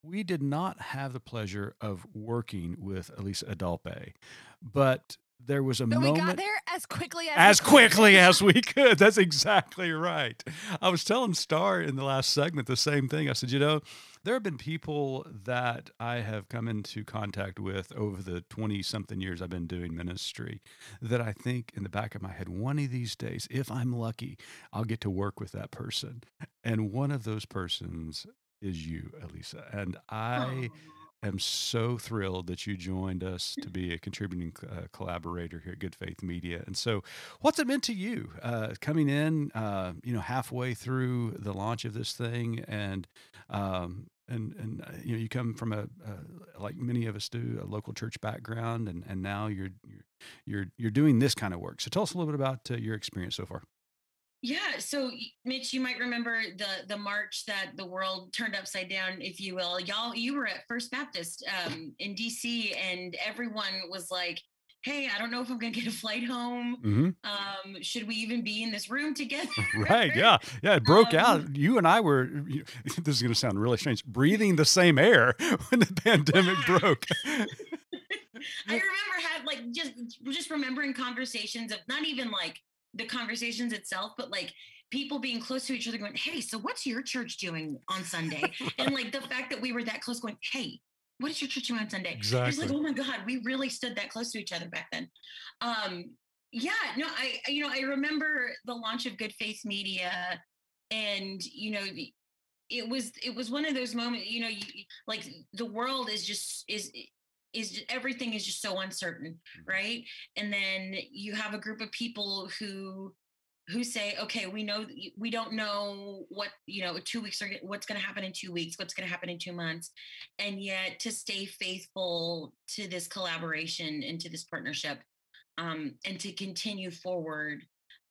we did not have the pleasure of working with Elisa Adalpe, but there was a But we moment got there as quickly as as we could. quickly as we could. That's exactly right. I was telling Star in the last segment the same thing. I said, you know, there have been people that I have come into contact with over the 20 something years I've been doing ministry that I think in the back of my head, one of these days, if I'm lucky, I'll get to work with that person. And one of those persons is you, Elisa. And I am so thrilled that you joined us to be a contributing uh, collaborator here at Good Faith Media. And so, what's it meant to you uh, coming in, uh, you know, halfway through the launch of this thing, and um, and and uh, you know, you come from a uh, like many of us do, a local church background, and and now you're you're you're you're doing this kind of work. So, tell us a little bit about uh, your experience so far. Yeah, so Mitch, you might remember the the march that the world turned upside down, if you will. Y'all, you were at First Baptist um, in DC, and everyone was like, "Hey, I don't know if I'm going to get a flight home. hmm Um, should we even be in this room together?" Right. Yeah. Yeah. It broke Um, out. You and I were, you- this is going to sound really strange, breathing the same air when the pandemic broke. I remember had like just just remembering conversations of not even like the conversations itself, but like people being close to each other going, Hey, so what's your church doing on Sunday? And like the fact that we were that close going, Hey, what is your church doing on Sunday? It's like, oh my God, we really stood that close to each other back then. Um, yeah, no, I, you know, I remember the launch of Good Faith Media and, you know, the, it was, it was one of those moments, you know, you- like the world is just, is, is ju- everything is just so uncertain, right? And then you have a group of people who, who say, okay, we know we don't know what you know two weeks are what's going to happen in two weeks, what's going to happen in two months, and yet to stay faithful to this collaboration and to this partnership, um, and to continue forward.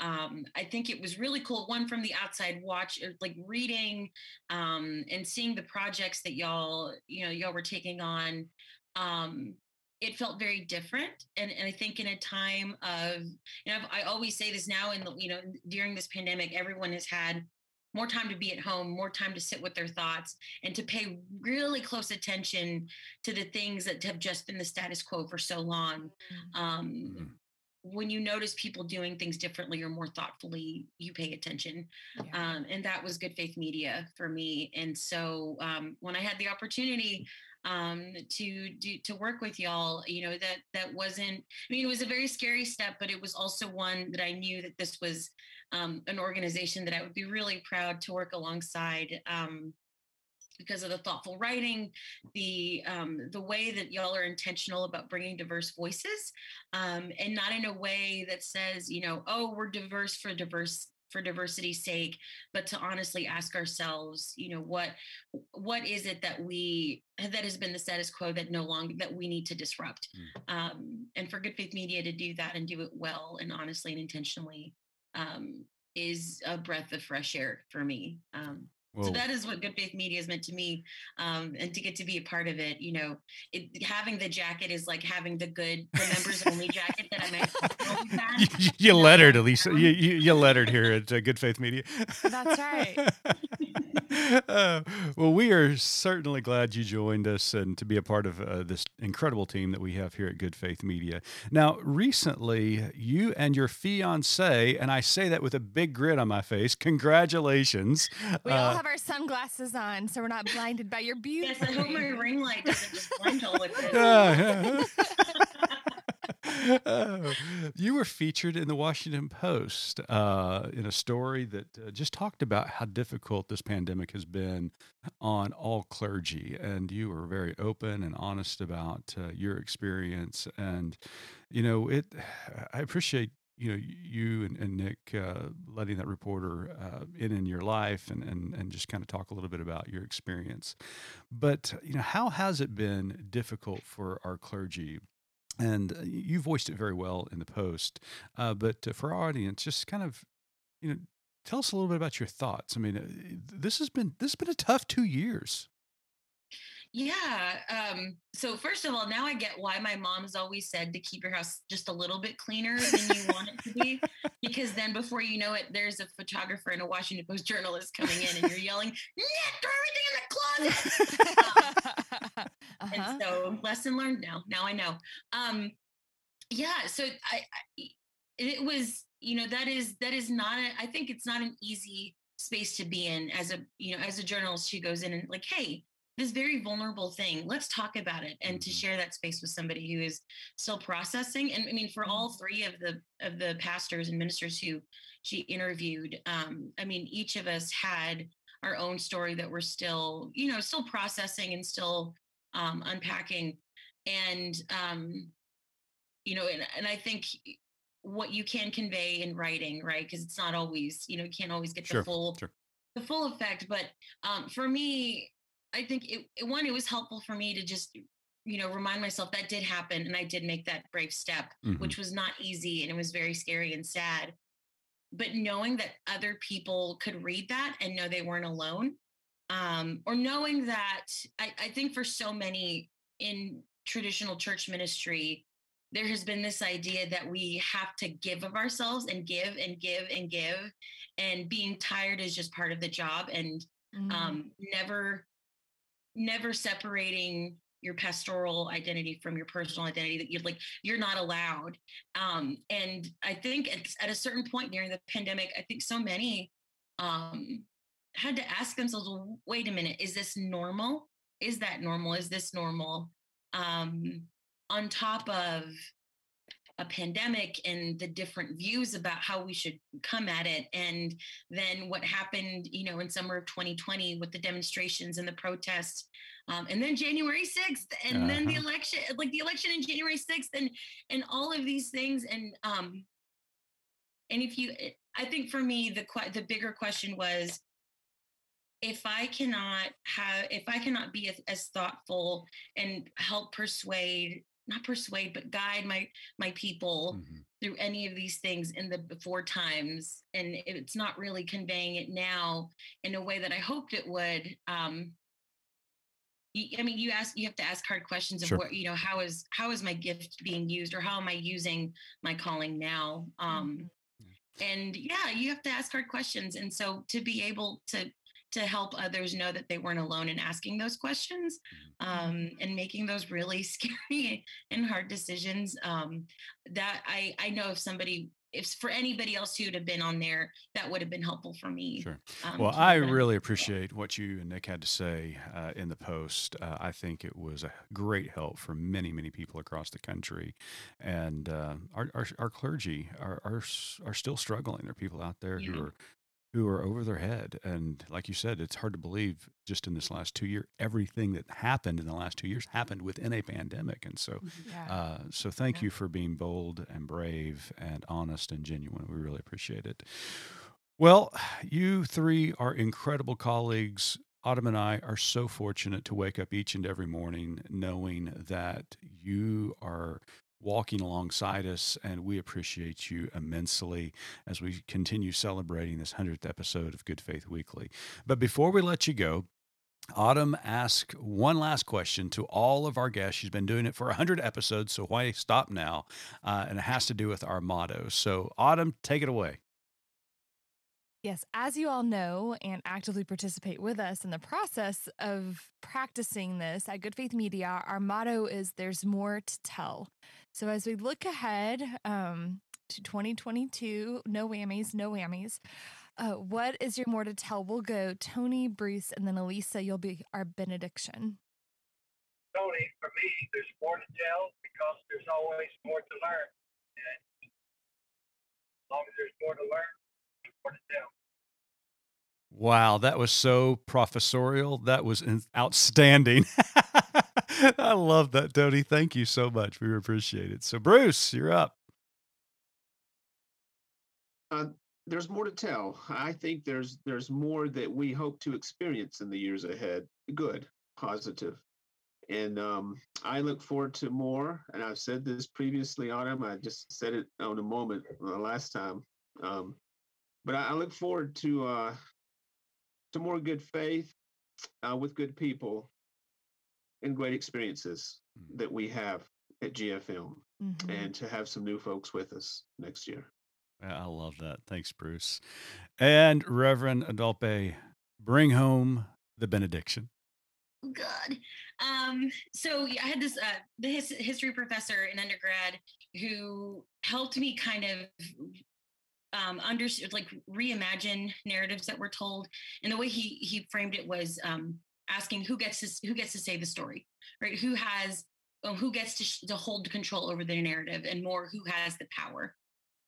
Um, I think it was really cool. One from the outside watch, like reading um, and seeing the projects that y'all, you know, y'all were taking on. Um, it felt very different, and, and I think in a time of, you know, I always say this now, in the, you know, during this pandemic, everyone has had more time to be at home, more time to sit with their thoughts, and to pay really close attention to the things that have just been the status quo for so long. Um, when you notice people doing things differently or more thoughtfully, you pay attention. Um, and that was Good Faith Media for me. And so um, when I had the opportunity um, to do to work with y'all, you know that that wasn't. I mean, it was a very scary step, but it was also one that I knew that this was um, an organization that I would be really proud to work alongside. Um, because of the thoughtful writing, the um, the way that y'all are intentional about bringing diverse voices, um, and not in a way that says, you know, oh, we're diverse for diverse for diversity's sake, but to honestly ask ourselves, you know, what what is it that we that has been the status quo that no longer that we need to disrupt, um, and for Good Faith Media to do that and do it well and honestly and intentionally um, is a breath of fresh air for me. Um, so that is what Good Faith Media has meant to me, um, and to get to be a part of it. You know, it, having the jacket is like having the good, the members only jacket that I you, meant. you lettered, Elisa. You, you, you lettered here at uh, Good Faith Media. That's right. Uh, well, we are certainly glad you joined us and to be a part of uh, this incredible team that we have here at Good Faith Media. Now, recently, you and your fiance, and I say that with a big grin on my face, congratulations. We all Uh, have our sunglasses on, so we're not blinded by your beauty. Yes, I hope my ring light doesn't just blind all with this. Yeah, Uh, you were featured in the Washington Post uh, in a story that uh, just talked about how difficult this pandemic has been on all clergy, and you were very open and honest about uh, your experience. And you know, it. I appreciate you know you and, and Nick uh, letting that reporter uh, in in your life and, and and just kind of talk a little bit about your experience. But you know, how has it been difficult for our clergy? And uh, you voiced it very well in the post. Uh, but uh, for our audience, just kind of, you know, tell us a little bit about your thoughts. I mean, uh, this has been this has been a tough two years. Yeah. Um, so first of all, now I get why my mom's always said to keep your house just a little bit cleaner than you want it to be, because then before you know it, there's a photographer and a Washington Post journalist coming in, and you're yelling, "Yeah, throw everything in the closet!" Um, Uh-huh. And so, lesson learned. Now, now I know. Um, yeah so I, I it was you know that is that is not a, i think it's not an easy space to be in as a you know as a journalist who goes in and like hey this very vulnerable thing let's talk about it and to Mhm. share that space with somebody who is still processing and i mean for all three of the of the pastors and ministers who she interviewed um i mean each of us had our own story that we're still you know still processing and still um unpacking and um you know and, and i think what you can convey in writing right because it's not always you know you can't always get Sure, the full sure. the full effect but um for me i think it, it one it was helpful for me to just you know remind myself that did happen and i did make that brave step Mhm. which was not easy and it was very scary and sad but knowing that other people could read that and know they weren't alone um, or knowing that I, I think for so many in traditional church ministry there has been this idea that we have to give of ourselves and give and give and give and being tired is just part of the job and Mhm. um, never never separating your pastoral identity from your personal identity that you're like you're not allowed. Um, and i think at, at a certain point during the pandemic i think so many um, had to ask themselves wait a minute is this normal? Is that normal? Is this normal? Um, on top of a pandemic and the different views about how we should come at it and then what happened you know in summer of 2020 with the demonstrations and the protests um, and then january 6th and then the Uh-huh. election like the election in january 6th and and all of these things and um and if you i think for me the que- the bigger question was if i cannot have if i cannot be as, as thoughtful and help persuade not persuade but guide my my people Mhm. through any of these things in the before times and it's not really conveying it now in a way that i hoped it would um y- I mean, you ask, you have to ask hard questions of Sure. what, you know, how is, how is my gift being used or how am I using my calling now? Um, and yeah, you have to ask hard questions. And so to be able to, to help others know that they weren't alone in asking those questions um, and making those really scary and hard decisions um, that I, I know if somebody if for anybody else who'd have been on there that would have been helpful for me Sure. um, Well, I really appreciate what you and Nick had to say uh, in the post. Uh, I think it was a great help for many, many people across the country, and uh, our, our our clergy are are are still struggling. There are people out there who are who are over their head, and like you said, it's hard to believe. Just in this last two year, everything that happened in the last two years happened within a pandemic, and so. Yeah. Uh, so thank Yeah. you for being bold and brave and honest and genuine. We really appreciate it. Well, you three are incredible colleagues. Autumn and I are so fortunate to wake up each and every morning knowing that you are walking alongside us, and we appreciate you immensely as we continue celebrating this 100th episode of Good Faith Weekly. But before we let you go, Autumn asked one last question to all of our guests. She's been doing it for 100 episodes, so why stop now? Uh, and it has to do with our motto. So, Autumn, take it away. Yes, as you all know and actively participate with us in the process of practicing this at Good Faith Media, our motto is there's more to tell. So as we look ahead um, to 2022, no whammies, no whammies. Uh, what is your more to tell? We'll go Tony, Bruce, and then Elisa. You'll be our benediction. Tony, for me, there's more to tell because there's always more to learn. And as long as there's more to learn, there's more to tell. Wow, that was so professorial. That was outstanding. I love that, Tony. Thank you so much. We appreciate it. So, Bruce, you're up. Uh, there's more to tell. I think there's there's more that we hope to experience in the years ahead. Good, positive, and um, I look forward to more. And I've said this previously, Autumn. I just said it on a moment the last time. Um, but I, I look forward to uh, to more good faith uh, with good people and great experiences Mm. that we have at GFM, Mhm. and to have some new folks with us next year. I love that. Thanks, Bruce. And Reverend Adolpe, bring home the benediction. Oh God. Um, so I had this uh, the his, history professor in undergrad who helped me kind of um, under like reimagine narratives that were told, and the way he he framed it was um, asking who gets to who gets to say the story, right? Who has um, who gets to, sh- to hold control over the narrative, and more who has the power.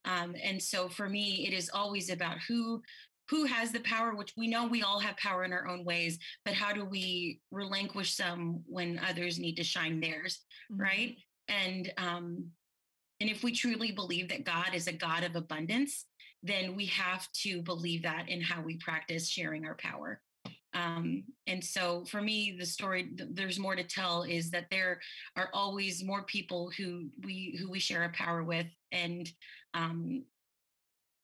Um, and so for me, it is always about who who has the power, which we know we all have power in our own ways, but how do we relinquish some when others need to shine theirs, mm-hmm. right? And um, and if we truly believe that God is a God of abundance, then we have to believe that in how we practice sharing our power. Um, and so for me, the story there's more to tell is that there are always more people who we who we share a power with, and um,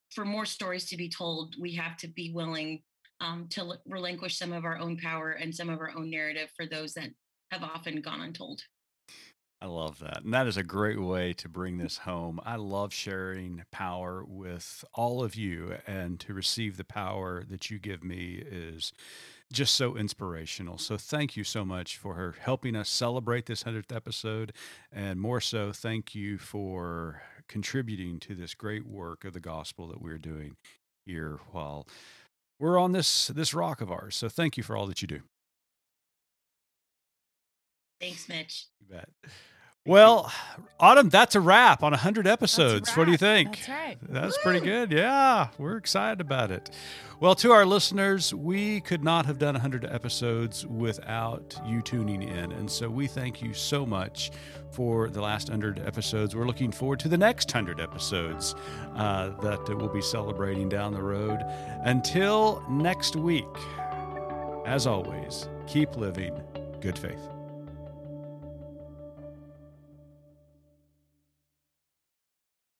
for more stories to be told, we have to be willing um, to l- relinquish some of our own power and some of our own narrative for those that have often gone untold. I love that. And that is a great way to bring this home. I love sharing power with all of you, and to receive the power that you give me is just so inspirational. So thank you so much for her helping us celebrate this 100th episode. And more so, thank you for contributing to this great work of the gospel that we're doing here while we're on this this rock of ours. So thank you for all that you do. Thanks, Mitch. You bet. Well, Autumn, that's a wrap on 100 episodes. What do you think? That's right. That's pretty good. Yeah, we're excited about it. Well, to our listeners, we could not have done 100 episodes without you tuning in. And so we thank you so much for the last 100 episodes. We're looking forward to the next 100 episodes uh, that we'll be celebrating down the road. Until next week, as always, keep living good faith.